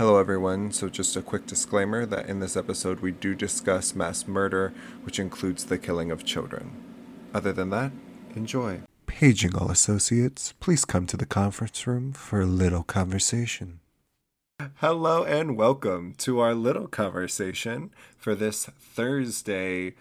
Hello, everyone. So, just a quick disclaimer that in this episode we do discuss mass murder, which includes the killing of children. Other than that, enjoy. Paging all associates, please come to the conference room for a little conversation. Hello, and welcome to our little conversation for this Thursday.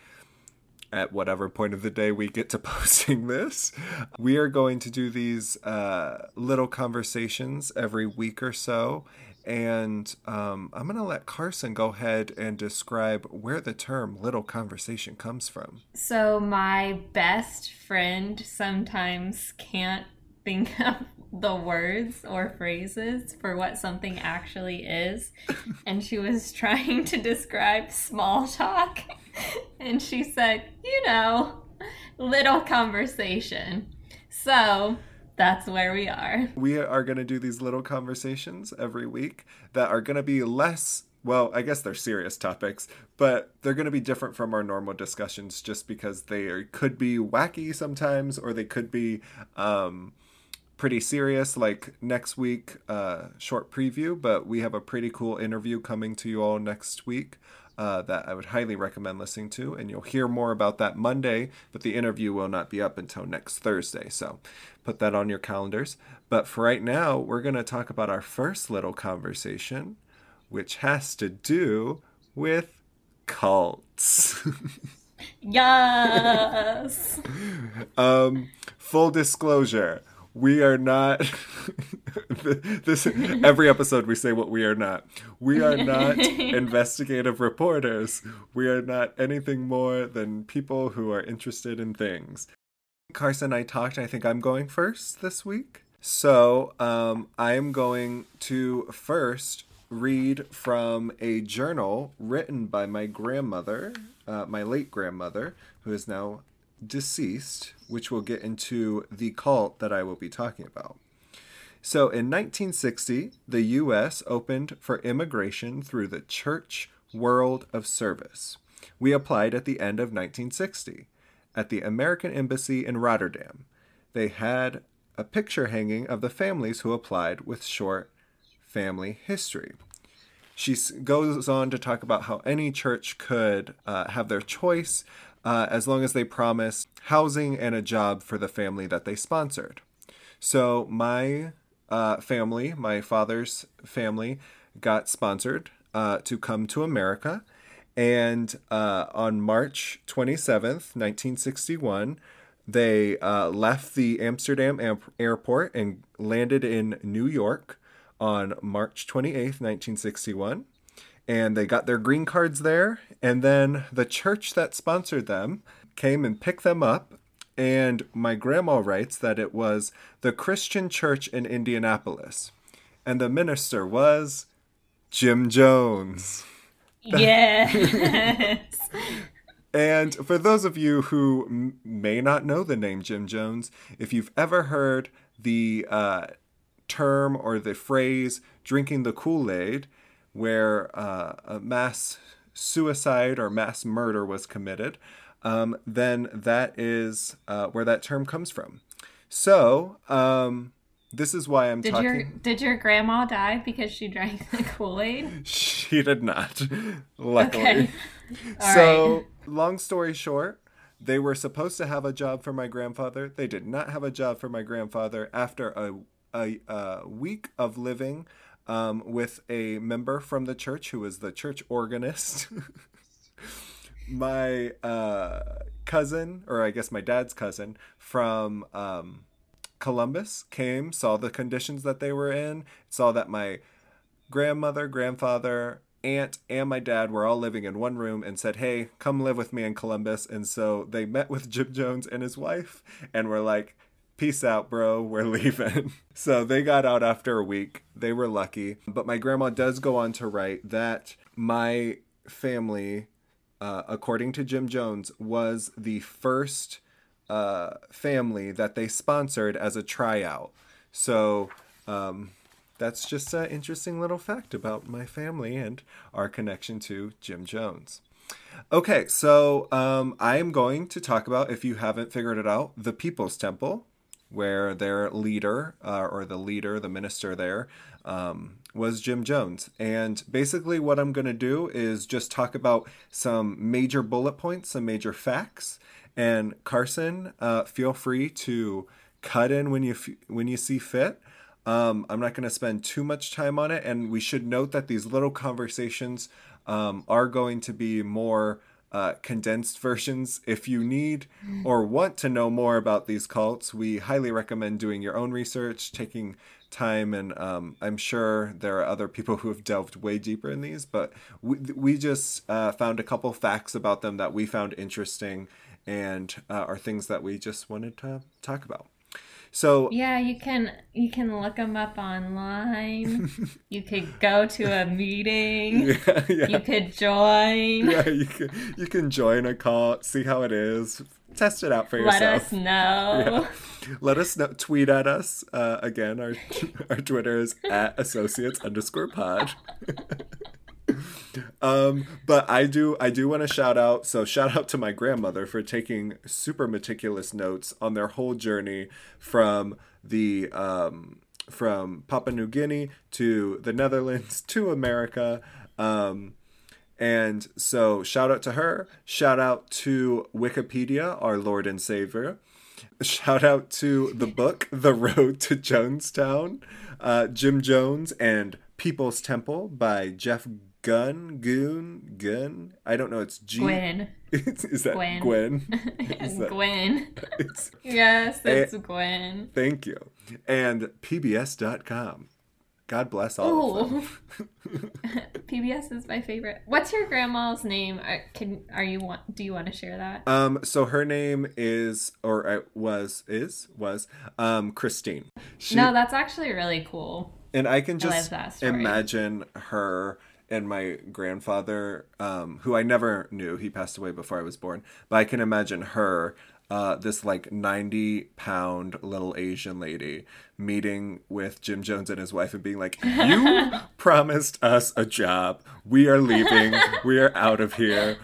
At whatever point of the day we get to posting this, we are going to do these uh, little conversations every week or so, and um, I'm going to let Carson go ahead and describe where the term little conversation comes from. So, my best friend sometimes can't think of the words or phrases for what something actually is. and she was trying to describe small talk. and she said, you know, little conversation. So, that's where we are. We are going to do these little conversations every week that are going to be less well, I guess they're serious topics, but they're going to be different from our normal discussions just because they are, could be wacky sometimes or they could be um, pretty serious, like next week, uh, short preview. But we have a pretty cool interview coming to you all next week uh, that I would highly recommend listening to. And you'll hear more about that Monday, but the interview will not be up until next Thursday. So put that on your calendars. But for right now, we're going to talk about our first little conversation, which has to do with cults. yes. um, full disclosure we are not this every episode we say what we are not we are not investigative reporters we are not anything more than people who are interested in things carson and i talked i think i'm going first this week so um, i'm going to first read from a journal written by my grandmother uh, my late grandmother who is now deceased, which will get into the cult that I will be talking about. So in 1960, the U.S. opened for immigration through the Church World of Service. We applied at the end of 1960 at the American Embassy in Rotterdam. They had a picture hanging of the families who applied with short family history. She goes on to talk about how any church could uh, have their choice uh, as long as they promise housing and a job for the family that they sponsored. So my uh, family, my father's family, got sponsored uh, to come to America. And uh, on March 27th, 1961, they uh, left the Amsterdam airport and landed in New York on March 28th, 1961 and they got their green cards there. And then the church that sponsored them came and picked them up. And my grandma writes that it was the Christian church in Indianapolis. And the minister was Jim Jones. Yes. and for those of you who may not know the name Jim Jones, if you've ever heard the uh, term or the phrase drinking the Kool Aid, where uh, a mass suicide or mass murder was committed, um, then that is uh, where that term comes from. So, um, this is why I'm talking. did talking. Your, did your grandma die because she drank the Kool Aid? She did not, luckily. Okay. so, right. long story short, they were supposed to have a job for my grandfather. They did not have a job for my grandfather after a, a, a week of living um, with a member from the church who was the church organist. my uh, cousin, or I guess my dad's cousin from um, Columbus, came, saw the conditions that they were in, saw that my grandmother, grandfather, aunt, and my dad were all living in one room and said, Hey, come live with me in Columbus. And so they met with Jim Jones and his wife and were like, peace out, bro, we're leaving. so they got out after a week. They were lucky. But my grandma does go on to write that my family, uh, according to Jim Jones, was the first uh, family that they sponsored as a tryout. So um, that's just an interesting little fact about my family and our connection to Jim Jones. Okay, so um, I am going to talk about, if you haven't figured it out, the People's Temple, where their leader uh, or the leader, the minister there, um, was Jim Jones. And basically, what I'm going to do is just talk about some major bullet points, some major facts. And Carson, uh, feel free to cut in when you f- when you see fit. Um, I'm not going to spend too much time on it, and we should note that these little conversations um, are going to be more uh, condensed versions. If you need or want to know more about these cults, we highly recommend doing your own research, taking time, and um, I'm sure there are other people who have delved way deeper in these, but we, we just uh, found a couple facts about them that we found interesting and uh, are things that we just wanted to talk about. So yeah, you can you can look them up online. you could go to a meeting. yeah, yeah. You could join. yeah, you can you can join a call, see how it is, test it out for yourself. Let us know. Yeah. Let us know. Tweet at us. Uh, again, our our Twitter is at associates underscore pod. Um, but I do I do want to shout out. So shout out to my grandmother for taking super meticulous notes on their whole journey from the um, from Papua New Guinea to the Netherlands to America. Um, and so, shout out to her. Shout out to Wikipedia, our Lord and Savior. Shout out to the book, The Road to Jonestown, uh, Jim Jones and People's Temple by Jeff Gunn. Goon? Gun. I don't know. It's G. Gwen. is that Gwen. Gwen? Is that- Gwen. it's- yes, Eh. it's Gwen. thank you. And PBS.com. God bless all of them. PBS is my favorite. What's your grandma's name? Uh, Can are you want? Do you want to share that? Um, so her name is, or was, is, was, um, Christine. She, no, that's actually really cool. and I can just story. imagine her and my grandfather, um, who I never knew, he passed away before I was born, but I can imagine her, uh, this like 90 pound little Asian lady meeting with Jim Jones and his wife and being like, You promised us a job. We are leaving. We are out of here.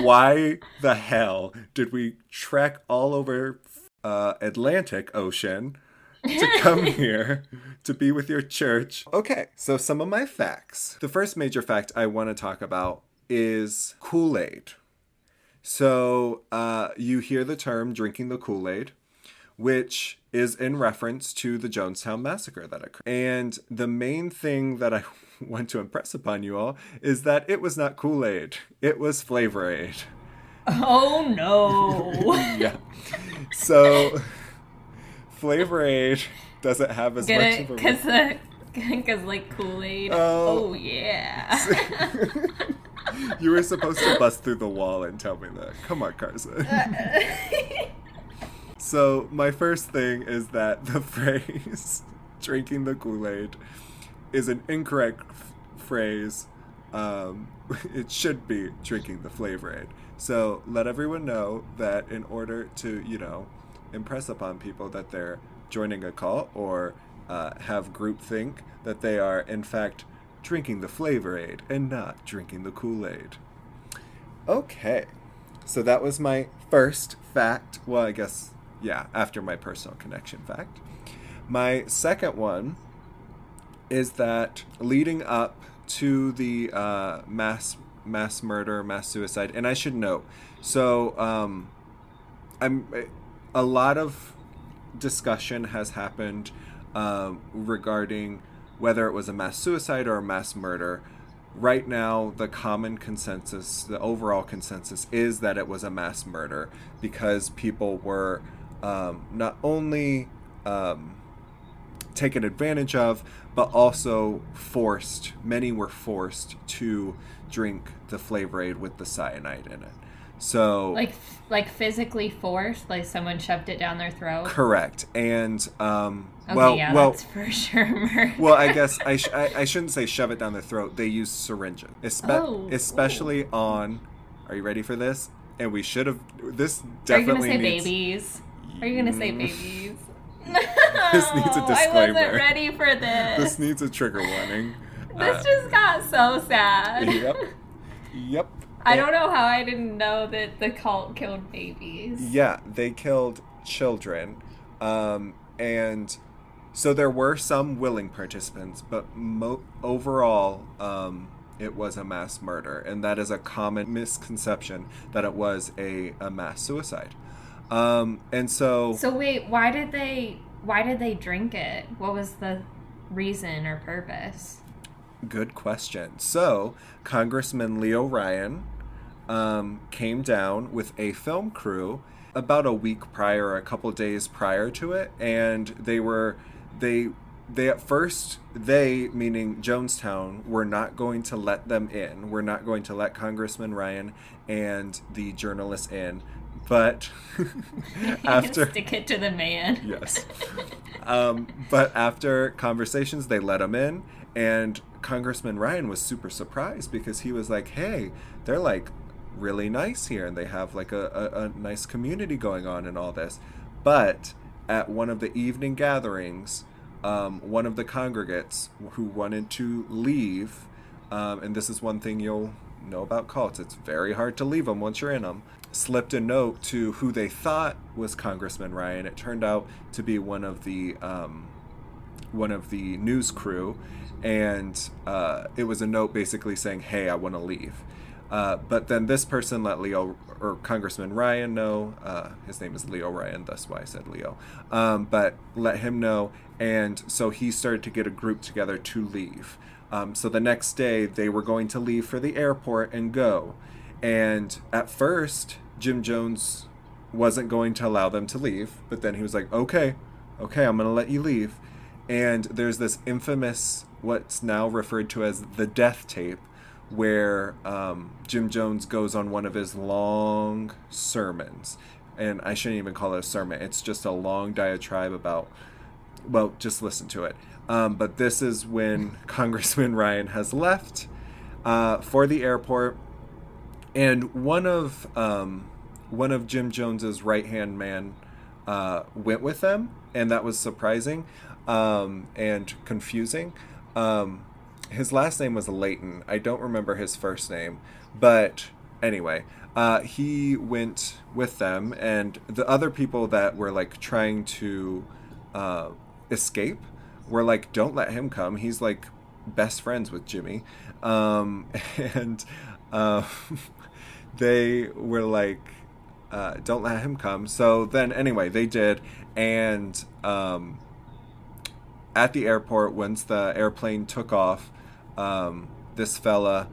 Why the hell did we trek all over uh, Atlantic Ocean to come here to be with your church. Okay, so some of my facts. The first major fact I want to talk about is Kool Aid. So uh, you hear the term drinking the Kool Aid, which is in reference to the Jonestown massacre that occurred. And the main thing that I want to impress upon you all is that it was not Kool Aid, it was Flavor Aid. Oh no! yeah. So Flavor Aid doesn't have as Get much it? of a Because because like Kool Aid. Oh. Oh, yeah. You were supposed to bust through the wall and tell me that. Come on, Carson. so my first thing is that the phrase "drinking the Kool Aid" is an incorrect f- phrase. Um, it should be drinking the Flavor Aid. So let everyone know that in order to, you know, impress upon people that they're joining a cult or uh, have groupthink, that they are in fact drinking the Flavor Aid and not drinking the Kool Aid. Okay, so that was my first fact. Well, I guess, yeah, after my personal connection fact. My second one is that leading up to the uh, mass mass murder, mass suicide, and I should note, so um, I'm a lot of discussion has happened um, regarding whether it was a mass suicide or a mass murder. Right now, the common consensus, the overall consensus, is that it was a mass murder because people were um, not only um, taken advantage of, but also forced. Many were forced to drink the Flavor Aid with the cyanide in it. So like like physically forced, like someone shoved it down their throat. correct, and um, Okay, well, yeah, well, that's for sure murder. well, I guess I, sh- I I shouldn't say shove it down their throat. They use syringes, Espe- Oh, especially on. Are you ready for this? And we should have. This definitely. Are you gonna say needs. babies? Are you gonna say Mm. babies? This needs a No, I disclaimer. wasn't ready for this. This needs a trigger warning. This Uh, just got so sad. Yep. Yep. I don't know how I didn't know that the cult killed babies. Yeah, they killed children, um, and so there were some willing participants, but mo- overall, um, it was a mass murder, and that is a common misconception that it was a, a mass suicide. Um, and so, So wait, why did they why did they drink it? What was the reason or purpose? good question. So, Congressman Leo Ryan um, came down with a film crew about a week prior, or a couple days prior to it, and they were they they at first they meaning Jonestown were not going to let them in. We're not going to let Congressman Ryan and the journalists in, but after stick it to the man. yes. Um, but after conversations, they let him in, and Congressman Ryan was super surprised because he was like, "Hey, they're like really nice here, and they have like a, a, a nice community going on and all this." But at one of the evening gatherings, um, one of the congregates who wanted to leave, um, and this is one thing you'll know about cults, it's very hard to leave them once you're in them, slipped a note to who they thought was Congressman Ryan. It turned out to be one of the um, one of the news crew, and uh, it was a note basically saying, "Hey, I want to leave." Uh, but then this person let Leo or Congressman Ryan know. Uh, his name is Leo Ryan, that's why I said Leo. Um, but let him know, and so he started to get a group together to leave. Um, so the next day, they were going to leave for the airport and go. And at first, Jim Jones wasn't going to allow them to leave, but then he was like, okay, okay, I'm going to let you leave. And there's this infamous, what's now referred to as the death tape, where um, Jim Jones goes on one of his long sermons. And I shouldn't even call it a sermon, it's just a long diatribe about, well, just listen to it. Um, but this is when Congressman Ryan has left uh, for the airport and one of um, one of Jim Jones's right hand man uh, went with them, and that was surprising um, and confusing. Um, his last name was Layton. I don't remember his first name, but anyway, uh, he went with them, and the other people that were like trying to uh, escape were like, "Don't let him come. He's like best friends with Jimmy," um, and. Uh, they were like, uh, "Don't let him come." So then, anyway, they did, and um, at the airport, once the airplane took off, um, this fella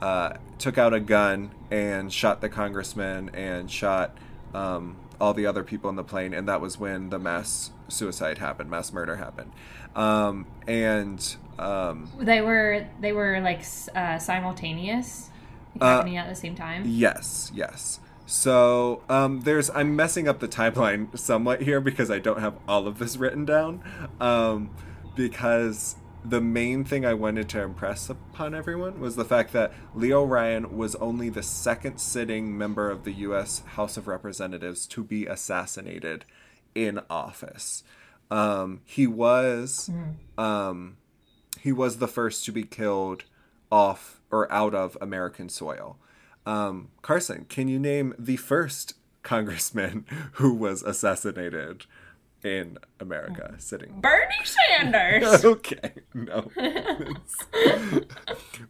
uh, took out a gun and shot the congressman and shot um, all the other people in the plane, and that was when the mass suicide happened, mass murder happened, um, and. Um, They were they were like uh, simultaneous, like, Uh, happening at the same time. Yes, yes. So um, there's I'm messing up the timeline somewhat here because I don't have all of this written down. Um, because the main thing I wanted to impress upon everyone was the fact that Leo Ryan was only the second sitting member of the U.S. House of Representatives to be assassinated in office. Um, he was um, he was the first to be killed off or out of American soil. Um, Carson, can you name the first congressman who was assassinated in America sitting? Bernie Sanders. Okay, no.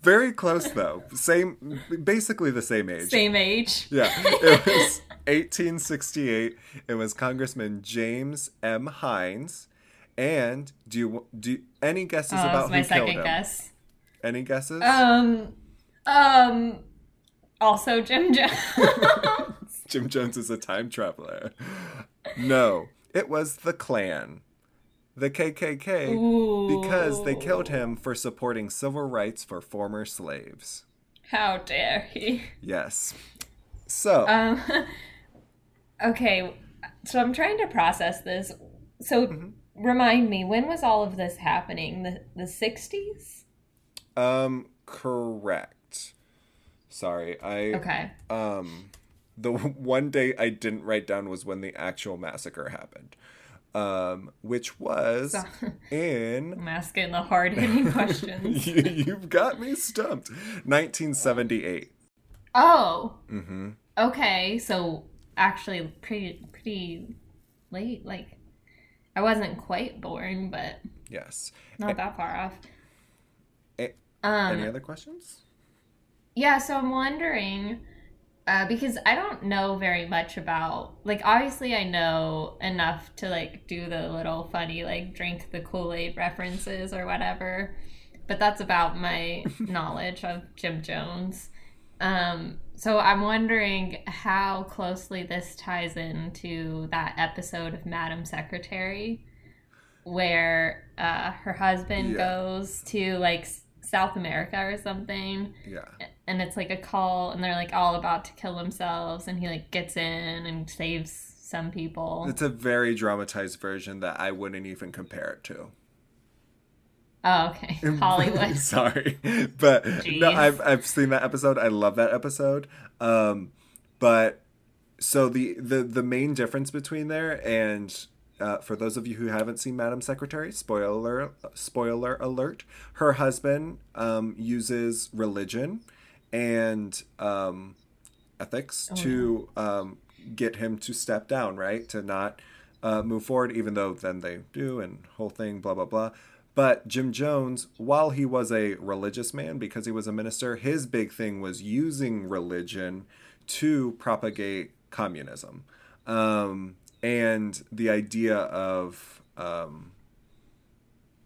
Very close though. Same, basically the same age. Same age. Yeah, it was 1868. It was Congressman James M. Hinds. And do you do any guesses Oh, about who killed second him? guess. Any guesses? Um, um, also Jim Jones. Jim Jones is a time traveler. No, it was the Klan, the KKK, because they killed him for supporting civil rights for former slaves. How dare he? Yes. So, Um, okay, so I'm trying to process this. So, Mm-hmm. remind me, when was all of this happening? The the 60s? um, correct. Sorry, I Okay. um, the one day I didn't write down was when the actual massacre happened, um, which was in I'm asking the hard hitting questions. you, you've got me stumped. 1978. Oh, Mm-hmm. okay. So actually, pretty pretty late. Like I wasn't quite born, but Yes. not that far off. Eh, Um, Any other questions? Yeah, so I'm wondering uh, because I don't know very much about like obviously I know enough to like do the little funny like drink the Kool-Aid references or whatever. But that's about my knowledge of Jim Jones. Um so I'm wondering how closely this ties into that episode of Madam Secretary where uh, her husband Yeah. goes to like South America or something Yeah. and it's like a call and they're like all about to kill themselves and he like gets in and saves some people It's a very dramatized version that I wouldn't even compare it to. oh okay hollywood Sorry, but no, I've I've seen that episode. I love that episode. Um, but so the the the main difference between there and uh, for those of you who haven't seen Madam Secretary, spoiler spoiler alert, her husband um, uses religion and um, ethics to um, get him to step down, right? To not uh, move forward, even though then they do, and whole thing, blah blah blah. But Jim Jones, while he was a religious man because he was a minister, his big thing was using religion to propagate communism, um, and the idea of um,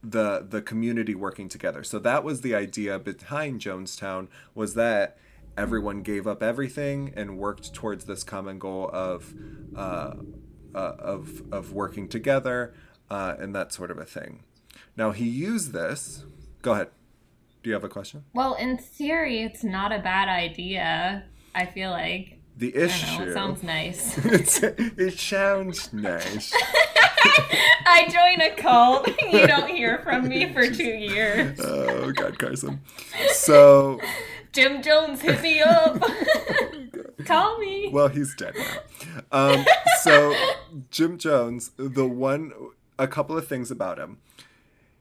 the the community working together. So that was the idea behind Jonestown was that everyone gave up everything and worked towards this common goal of uh, uh, of of working together uh, and that sort of a thing. Now he used this. Go ahead. Do you have a question? well in theory it's not a bad idea i feel like The i issue. know it sounds nice it sounds nice. i join a cult you don't hear from me for two years Oh God, Carson. So jim jones hit me up call me Well, he's dead now. Um, so Jim Jones, the one, a couple of things about him.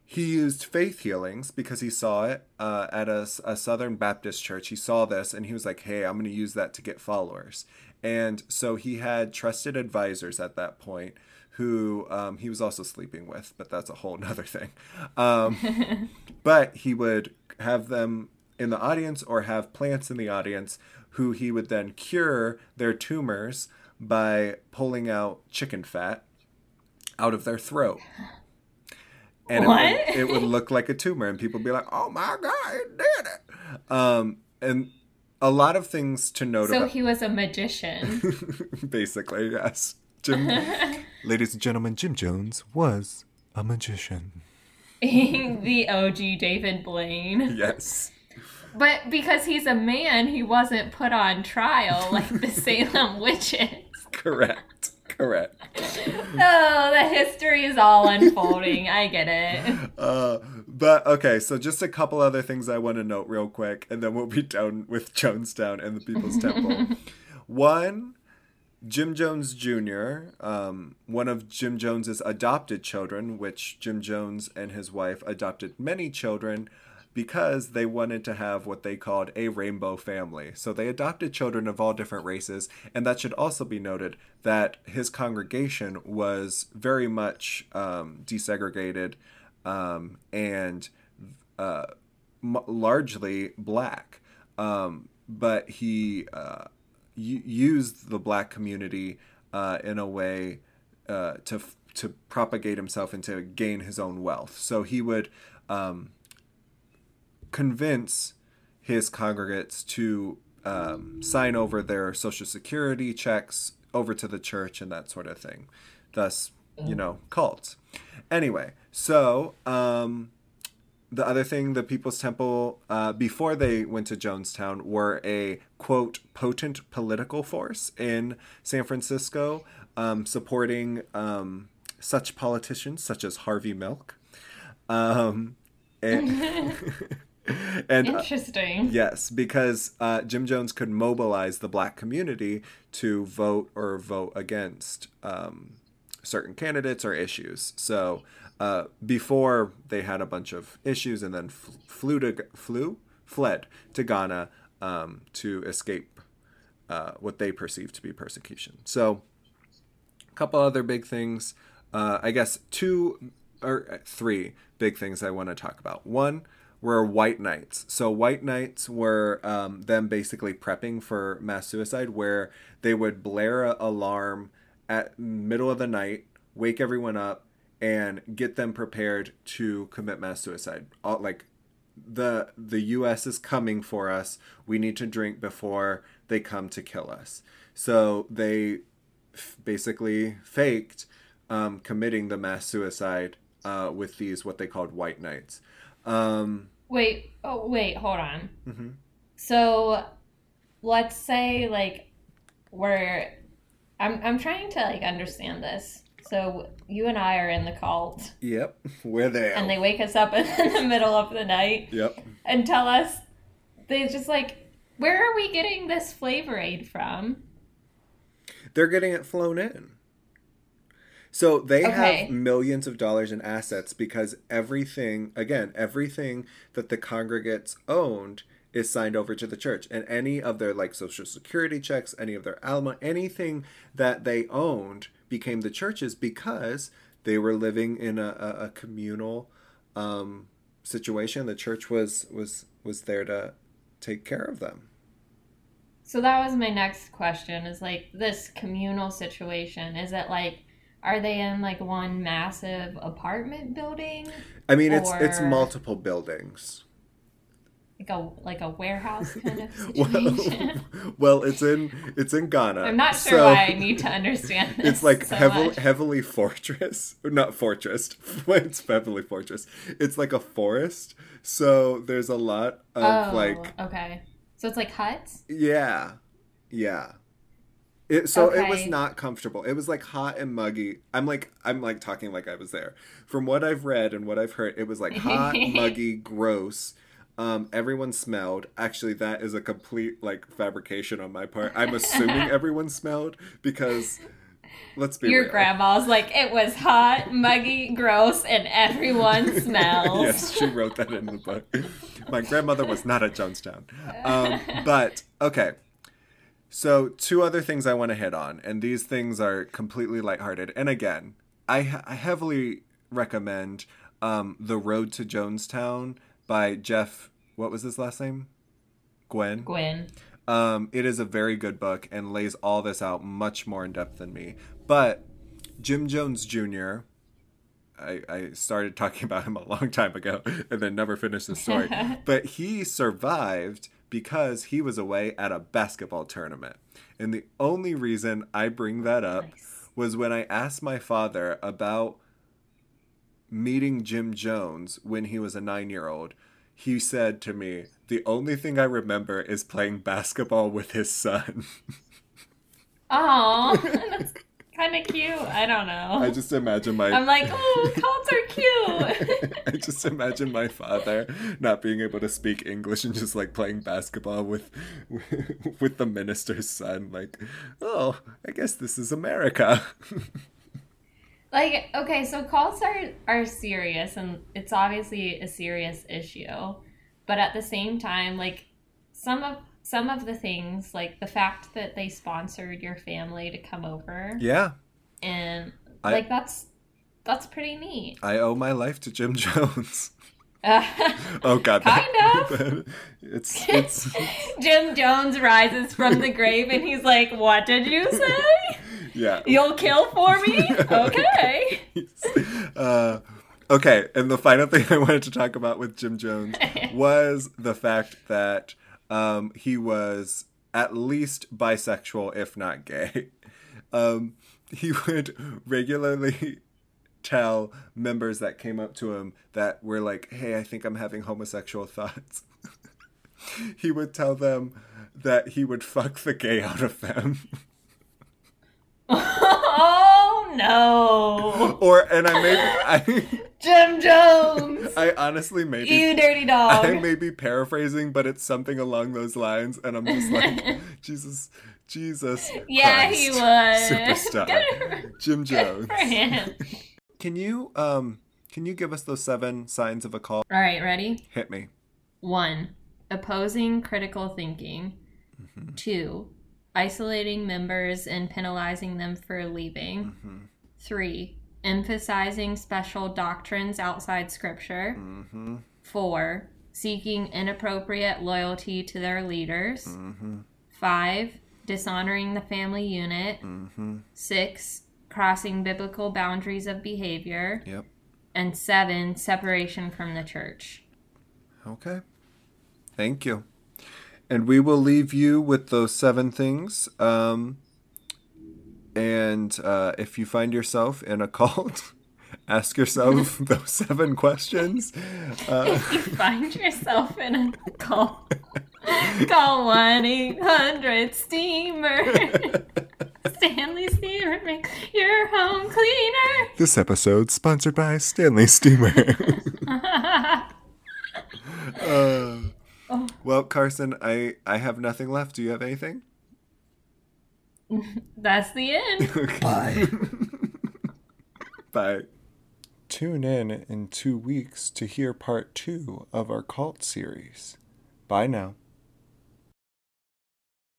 He used faith healings because he saw it uh, at a, a Southern Baptist church. He saw this and he was like, "Hey, I'm going to use that to get followers." And so he had trusted advisors at that point who um, he was also sleeping with, but that's a whole nother thing. Um, but he would have them in the audience or have plants in the audience who he would then cure their tumors by pulling out chicken fat out of their throat. And It, would, it would look like a tumor, and people would be like, "Oh my god, it did it!" Um, and a lot of things to note so about. he was a magician Basically, yes. Jim, ladies and gentlemen, Jim Jones was a magician. the og david blaine Yes. But because he's a man, he wasn't put on trial like the Salem witches. Correct. Correct. Oh, the history is all unfolding. I get it. Uh, but okay, so just a couple other things I want to note real quick, and then we'll be done with Jonestown and the People's Temple. One, Jim Jones Jr., um, one of Jim Jones's adopted children, which Jim Jones and his wife adopted many children because they wanted to have what they called a rainbow family. So they adopted children of all different races, and that should also be noted that his congregation was very much um, desegregated um, and uh, m- largely black. Um, but he uh, used the black community uh, in a way uh, to f- to propagate himself and to gain his own wealth. So he would um, convince his congregates to um, sign over their social security checks over to the church and that sort of thing. Thus, you know, cults. Anyway, so um, the other thing, the People's Temple, uh, before they went to Jonestown, were a quote potent political force in San Francisco, um, supporting um, such politicians such as Harvey Milk. Um, and and uh, Interesting. Yes, because uh, Jim Jones could mobilize the black community to vote or vote against um, certain candidates or issues. So uh, before they had a bunch of issues and then f- flew to flew fled to Guyana um, to escape uh, what they perceived to be persecution. So a couple other big things. uh, I guess two or three big things I want to talk about. One were white nights. So white nights were um, them basically prepping for mass suicide, where they would blare alarm at middle of the night, wake everyone up, and get them prepared to commit mass suicide. All, like the the U.S. is coming for us. We need to drink before they come to kill us. So they f- basically faked um, committing the mass suicide uh, with these what they called white nights. Um, Wait, oh wait, hold on. mhm. So let's say like we're I'm I'm trying to like understand this. So you and I are in the cult Yep, we're there. and they wake us up in the middle of the night yep. and tell us they just like where are we getting this flavor aid from? They're getting it flown in. So they Okay. have millions of dollars in assets because everything, again, everything that the congregates owned is signed over to the church. And any of their like social security checks, any of their alma, anything that they owned became the church's because they were living in a, a, a communal um, situation. The church was was was there to take care of them. So that was my next question is like this communal situation is it like are they in like one massive apartment building I mean, it's it's multiple buildings. like a like a warehouse kind of well, situation? well, it's in it's in Guyana. I'm not sure so why I need to understand this. It's like so heavily much. heavily fortress, not fortress. it's heavily fortress. It's like a forest. So there's a lot of oh, like okay. So it's like huts. yeah, yeah. It, so it was not comfortable. It was like hot and muggy. I'm like I'm like talking like I was there. From what I've read and what I've heard, it was like hot, muggy, gross. Um, everyone smelled. Actually, that is a complete like fabrication on my part. I'm assuming everyone smelled because let's be Your real. grandma's like it was hot, muggy, gross, and everyone smells. yes, she wrote that in the book. My grandmother was not at Jonestown. Um, but, okay. So, two other things I want to hit on, and these things are completely lighthearted. And again, I, I heavily recommend um, The Road to Jonestown by Jeff, what was his last name? Gwen. Gwen. Um, it is a very good book and lays all this out much more in depth than me. But Jim Jones Jr., I, I started talking about him a long time ago and then never finished the story. but he survived because he was away at a basketball tournament. And the only reason I bring that up Nice. was when I asked my father about meeting Jim Jones when he was a nine year old. He said to me, The only thing I remember is playing basketball with his son. Oh, that's kind of cute. I don't know. I just imagine my I'm like, oh, cults are cute. I just imagine my father not being able to speak English and just like playing basketball with with the minister's son. Like, oh, I guess this is America. like, okay, so cults are are serious, and it's obviously a serious issue, but at the same time, like some of some of the things, like the fact that they sponsored your family to come over, yeah, and I- like that's that's pretty neat. I owe my life to Jim Jones. Uh, Oh God, Kind of. it's it's Jim Jones rises from the grave, and he's like, "What did you say? yeah. You'll kill for me? Okay." uh, okay, and the final thing I wanted to talk about with Jim Jones was the fact that um, he was at least bisexual, if not gay. Um, he would regularly tell members that came up to him that were like, "Hey, I think I'm having homosexual thoughts." he would tell them that he would fuck the gay out of them. oh no, or and I maybe I Jim Jones, I honestly maybe you dirty dog. I may be paraphrasing, but it's something along those lines, and I'm just like, Jesus, Jesus, Yeah, Christ, he was. superstar, Jim Jones. Can you um can you give us those seven signs of a call? All right, ready? Hit me. One, opposing critical thinking. Mm-hmm. Two, isolating members and penalizing them for leaving. Mm-hmm. Three, emphasizing special doctrines outside scripture. Mm-hmm. Four, seeking inappropriate loyalty to their leaders. Mm-hmm. Five, dishonoring the family unit. Mm-hmm. Six, crossing biblical boundaries of behavior. Yep. And seven, separation from the church. Okay. Thank you. And we will leave you with those seven things. Um, and uh, if you find yourself in a cult, ask yourself those seven questions. Uh, If you find yourself in a call, call 1 800 Steamer. Stanley Steamer makes your home cleaner. this episode sponsored by Stanley Steamer. Uh, well, Carson, I, I have nothing left. Do you have anything? That's the end. Bye. Bye. Tune in in two weeks to hear part two of our cult series. Bye now.